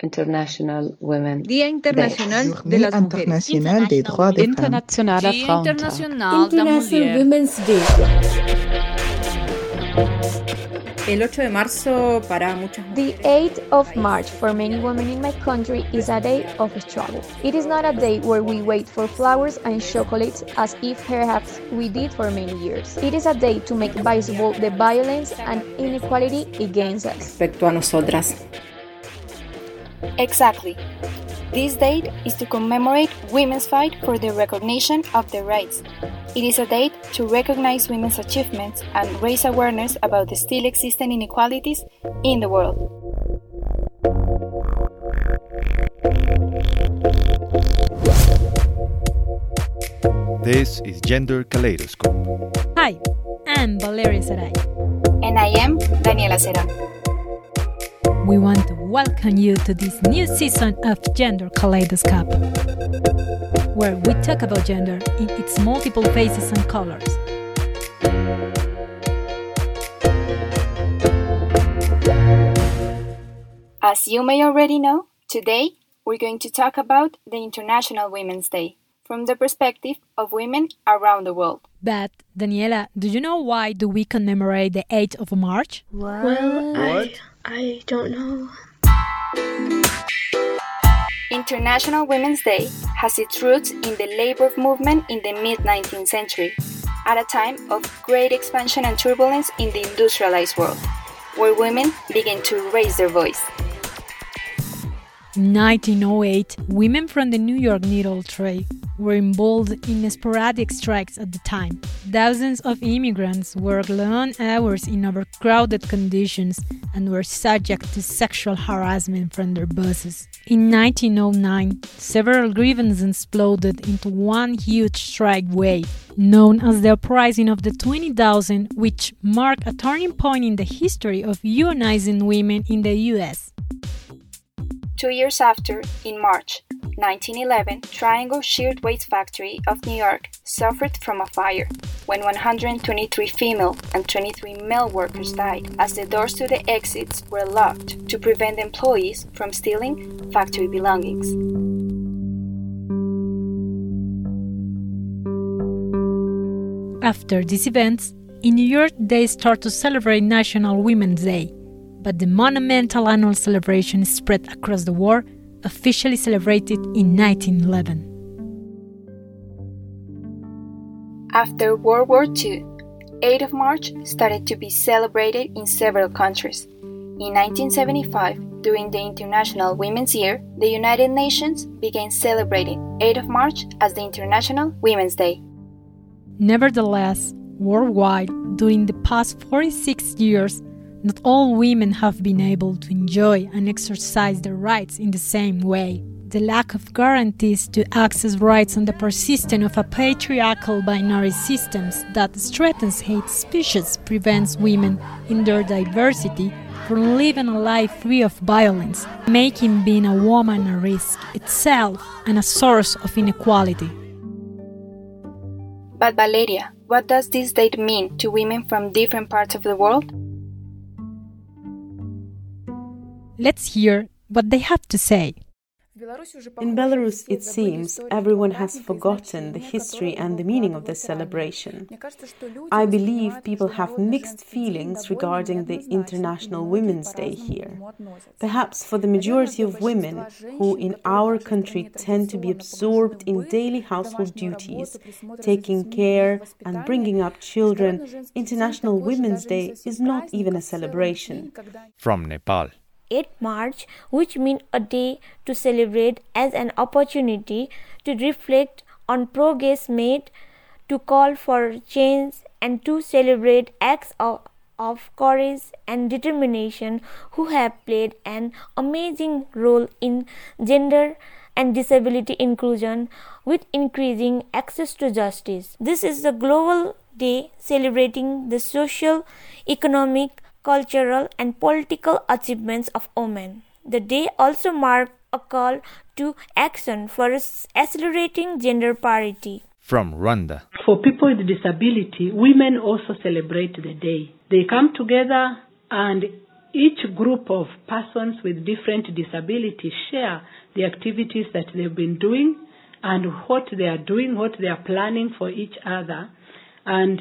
International Women Día Internacional Day. de las Mujeres. international des droits des femmes. Internationaler Dia Internacional da International Women's Day. El 8 de marzo para muchas The 8th of March for many women in my country is a day of struggle. It is not a day where we wait for flowers and chocolates as if perhaps we did for many years. It is a day to make visible the violence and inequality against us. Respecto a nosotras. Exactly. This date is to commemorate women's fight for the recognition of their rights. It is a date to recognize women's achievements and raise awareness about the still existing inequalities in the world. This is Gender Kaleidoscope. Hi, I'm Valeria Saray. And I am Daniela Cerón. We want to welcome you to this new season of Gender Kaleidoscope, where we talk about gender in its multiple faces and colors. As you may already know, today we're going to talk about the International Women's Day from the perspective of women around the world. But, Daniela, do you know why do we commemorate the 8th of March? Well, I, I don't know. International Women's Day has its roots in the labor movement in the mid 19th century, at a time of great expansion and turbulence in the industrialized world, where women began to raise their voice. In 1908, women from the New York needle trade were involved in sporadic strikes at the time. Thousands of immigrants worked long hours in overcrowded conditions and were subject to sexual harassment from their bosses. In 1909, several grievances exploded into one huge strike wave, known as the Uprising of the 20,000, which marked a turning point in the history of unionizing women in the US. Two years after, in March 1911, Triangle Shirtwaist Factory of New York suffered from a fire when 123 female and 23 male workers died as the doors to the exits were locked to prevent employees from stealing factory belongings. After these events, in New York they start to celebrate National Women's Day, but the monumental annual celebration spread across the world, officially celebrated in 1911. After World War II, 8th of March started to be celebrated in several countries. In 1975, during the International Women's Year, the United Nations began celebrating 8th of March as the International Women's Day. Nevertheless, worldwide, during the past 46 years, not all women have been able to enjoy and exercise their rights in the same way. The lack of guarantees to access rights and the persistence of a patriarchal binary systems that threatens hate species prevents women in their diversity from living a life free of violence, making being a woman a risk itself and a source of inequality. But Valeria, what does this date mean to women from different parts of the world? Let's hear what they have to say. In Belarus, it seems everyone has forgotten the history and the meaning of this celebration. I believe people have mixed feelings regarding the International Women's Day here. Perhaps for the majority of women who in our country tend to be absorbed in daily household duties, taking care and bringing up children, International Women's Day is not even a celebration. From Nepal. 8 March, which means a day to celebrate as an opportunity to reflect on progress made, to call for change, and to celebrate acts of, of courage and determination who have played an amazing role in gender and disability inclusion with increasing access to justice. This is the global day celebrating the social, economic, cultural, and political achievements of women. The day also marked a call to action for accelerating gender parity. From Rwanda. For people with disability, women also celebrate the day. They come together and each group of persons with different disabilities share the activities that they've been doing and what they are doing, what they are planning for each other. And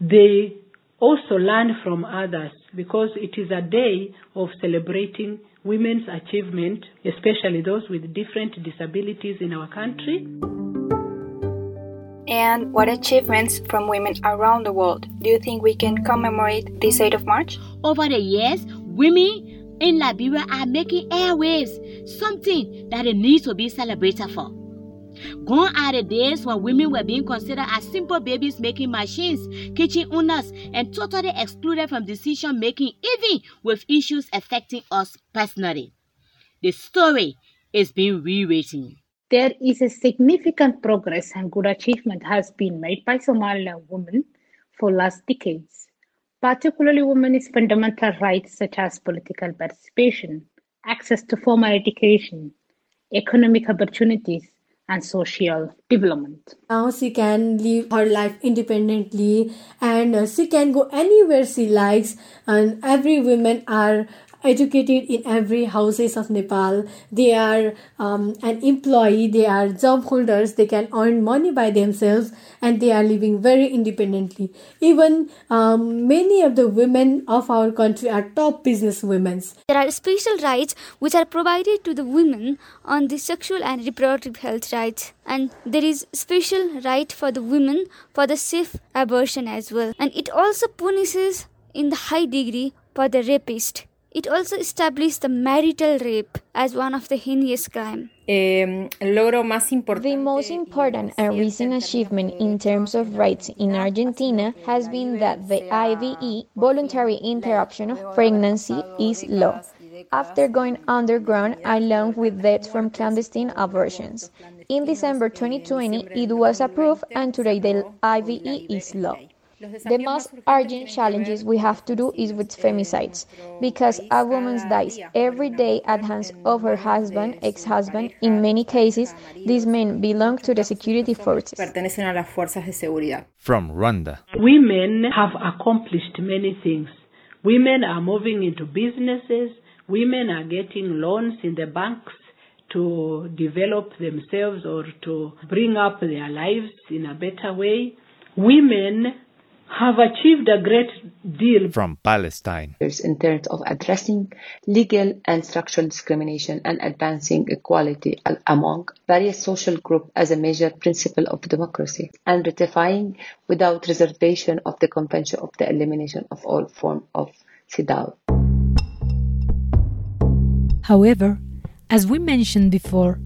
they also learn from others because it is a day of celebrating women's achievement, especially those with different disabilities in our country. And what achievements from women around the world do you think we can commemorate this 8th of March? Over the years, women in Liberia are making airwaves, something that needs to be celebrated for. Gone are the days when women were being considered as simple babies making machines, kitchen owners, and totally excluded from decision making, even with issues affecting us personally. The story is being rewritten. There is a significant progress and good achievement has been made by Somaliland women for last decades, particularly women's fundamental rights such as political participation, access to formal education, economic opportunities, and social development. Now she can live her life independently and uh, she can go anywhere she likes and every women are educated in every houses of Nepal. They are um, an employee, they are job holders, they can earn money by themselves and they are living very independently. Even um, many of the women of our country are top business women. There are special rights which are provided to the women on the sexual and reproductive health rights and there is special right for the women for the safe abortion as well and it also punishes in the high degree for the rapist it also established the marital rape as one of the heinous crimes. The most important and recent achievement in terms of rights in Argentina has been that the IVE, voluntary interruption of pregnancy, is law. After going underground along with deaths from clandestine abortions. In December 2020, it was approved and today the IVE is law. The most urgent challenges we have to do is with femicides, because a woman dies every day at hands of her husband, ex-husband. In many cases, these men belong to the security forces. From Rwanda. Women have accomplished many things. Women are moving into businesses. Women are getting loans in the banks to develop themselves or to bring up their lives in a better way. Women have achieved a great deal from Palestine. In terms of addressing legal and structural discrimination and advancing equality among various social groups as a major principle of democracy and ratifying without reservation of the Convention of the Elimination of All Forms of CEDAW. However, as we mentioned before,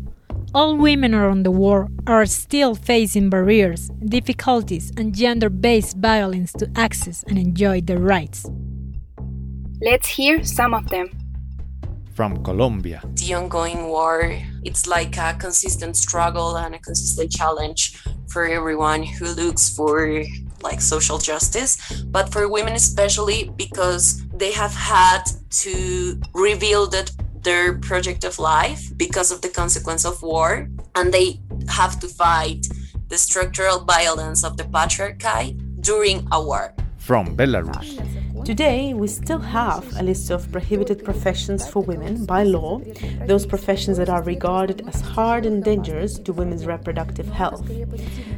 all women around the world are still facing barriers, difficulties, and gender based violence to access and enjoy their rights. Let's hear some of them. From Colombia. The ongoing war, it's like a consistent struggle and a consistent challenge for everyone who looks for like social justice, but for women especially because they have had to rebuild it their project of life because of the consequence of war and they have to fight the structural violence of the patriarchy during a war. From belarus Today, we still have a list of prohibited professions for women by law, those professions that are regarded as hard and dangerous to women's reproductive health.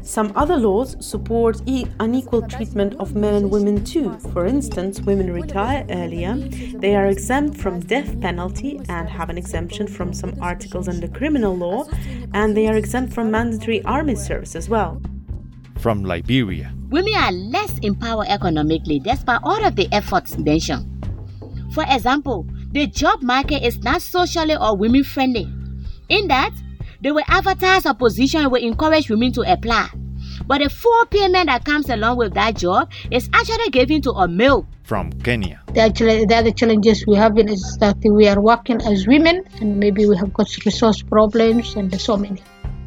Some other laws support e- unequal treatment of men and women too. For instance, women retire earlier, they are exempt from death penalty and have an exemption from some articles under criminal law, and they are exempt from mandatory army service as well. From Liberia. Women are less empowered economically despite all of the efforts mentioned. For example, the job market is not socially or women friendly. In that, they will advertise a position and will encourage women to apply. But the full payment that comes along with that job is actually given to a male. From Kenya. The, actually, the other challenges we have is that we are working as women and maybe we have got resource problems and so many.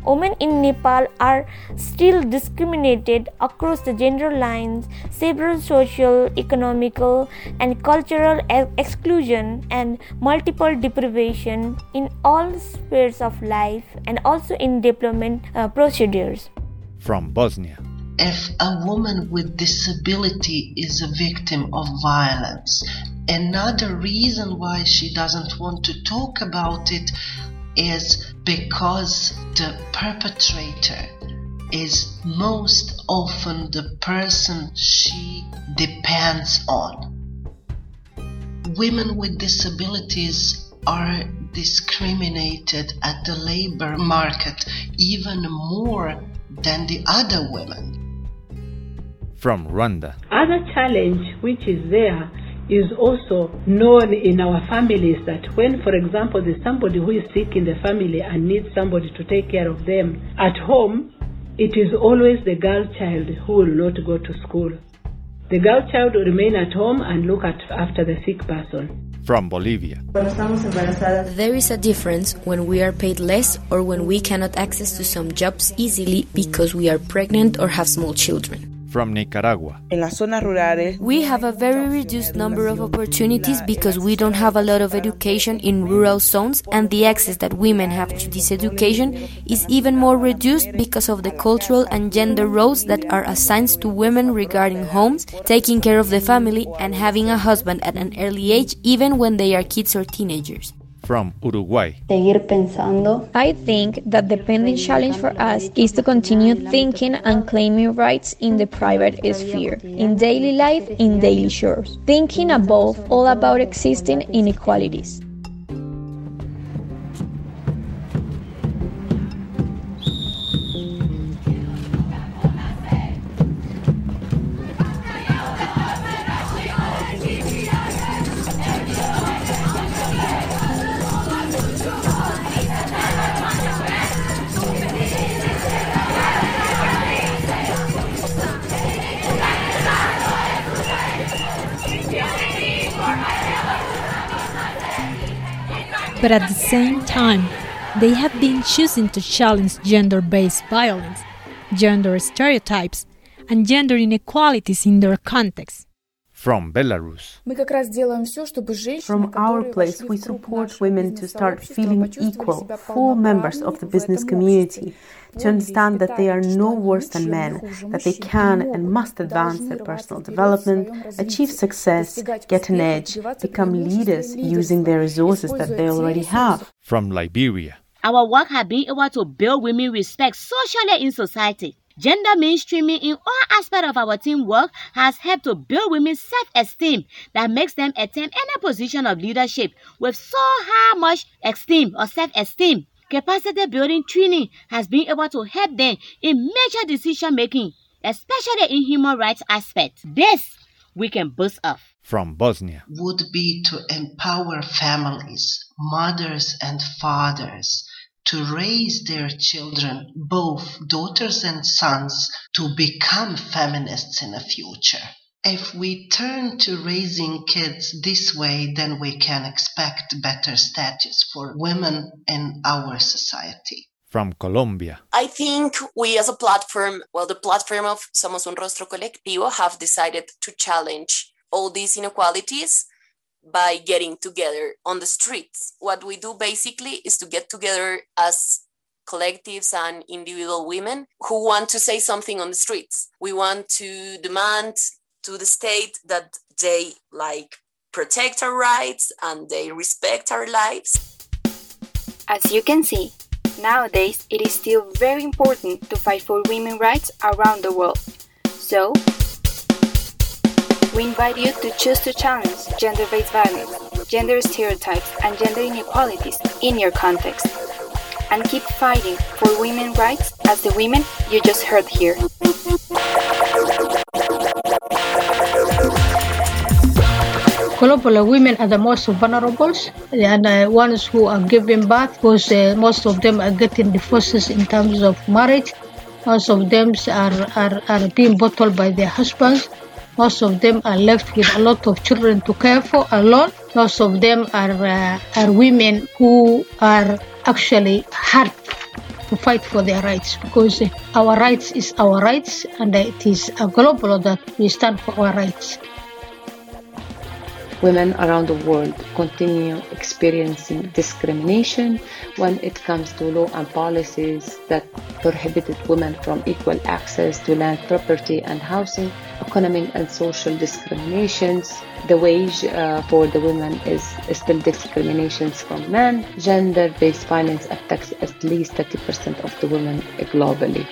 Women in Nepal are still discriminated across the gender lines, several social, economical, and cultural exclusion, and multiple deprivation in all spheres of life and also in development uh, procedures. From Bosnia. If a woman with disability is a victim of violence, Another reason why she doesn't want to talk about it is because the perpetrator is most often the person she depends on. Women with disabilities are discriminated at the labor market even more than the other women. From Rwanda. Other challenge which is there is also known in our families that when, for example, there's somebody who is sick in the family and needs somebody to take care of them at home, it is always the girl child who will not go to school. The girl child will remain at home and look at, after the sick person. From Bolivia. There is a difference when we are paid less or when we cannot access to some jobs easily because we are pregnant or have small children from Nicaragua. We have a very reduced number of opportunities because we don't have a lot of education in rural zones, and the access that women have to this education is even more reduced because of the cultural and gender roles that are assigned to women regarding homes, taking care of the family, and having a husband at an early age, even when they are kids or teenagers from Uruguay. I think that the pending challenge for us is to continue thinking and claiming rights in the private sphere, in daily life, in daily chores, thinking above all about existing inequalities. But at the same time, they have been choosing to challenge gender based violence, gender stereotypes, and gender inequalities in their context. From Belarus. From our place, we support women to start feeling equal, full members of the business community, to understand that they are no worse than men, that they can and must advance their personal development, achieve success, get an edge, become leaders using the resources that they already have. From Liberia. Our work has been able to build women respect socially in society. Gender mainstreaming in all aspects of our teamwork has helped to build women's self-esteem that makes them attain any position of leadership with so high much esteem or self-esteem capacity building training has been able to help them in major decision making, especially in human rights aspects. This we can boast of. From Bosnia. Would be to empower families, mothers and fathers to raise their children, both daughters and sons, to become feminists in the future. If we turn to raising kids this way, then we can expect better status for women in our society. From Colombia. I think we as a platform, well, the platform of Somos un Rostro Colectivo have decided to challenge all these inequalities by getting together on the streets. What we do basically is to get together as collectives and individual women who want to say something on the streets. We want to demand to the state that they like protect our rights and they respect our lives. As you can see, nowadays it is still very important to fight for women's rights around the world. So, we invite you to choose to challenge gender based violence, gender stereotypes, and gender inequalities in your context. And keep fighting for women's rights as the women you just heard here. Globally, women are the most vulnerable and the ones who are giving birth because uh, most of them are getting divorces in terms of marriage. Most of them are, are, are being bottled by their husbands. Most of them are left with a lot of children to care for alone. Most of them are, uh, are women who are actually hard to fight for their rights because our rights is our rights and it is a global that we stand for our rights. Women around the world continue experiencing discrimination when it comes to law and policies that prohibited women from equal access to land, property, and housing economic and social discriminations. The wage uh, for the women is still discriminations from men. Gender-based violence affects at least 30% of the women globally.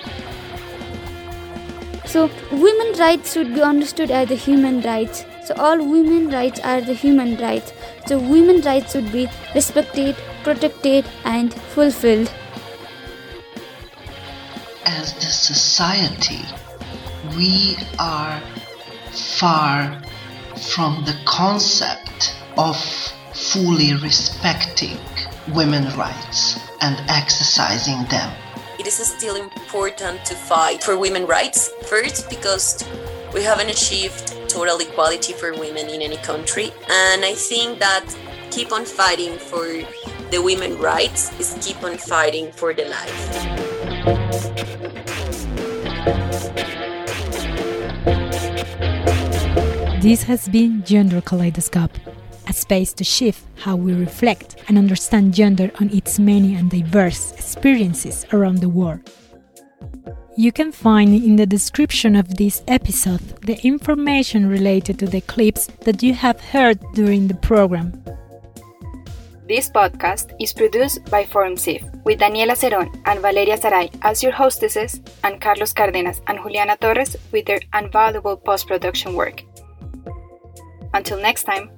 So, women rights should be understood as the human rights. So, all women rights are the human rights. So, women rights should be respected, protected, and fulfilled. As the society, we are far from the concept of fully respecting women's rights and exercising them. It is still important to fight for women's rights, first because we haven't achieved total equality for women in any country, and I think that keep on fighting for the women's rights is keep on fighting for the life. This has been Gender Kaleidoscope, a space to shift how we reflect and understand gender on its many and diverse experiences around the world. You can find in the description of this episode the information related to the clips that you have heard during the program. This podcast is produced by ForumCiv with Daniela Cerón and Valeria Saray as your hostesses, and Carlos Cardenas and Juliana Torres with their invaluable post production work. Until next time.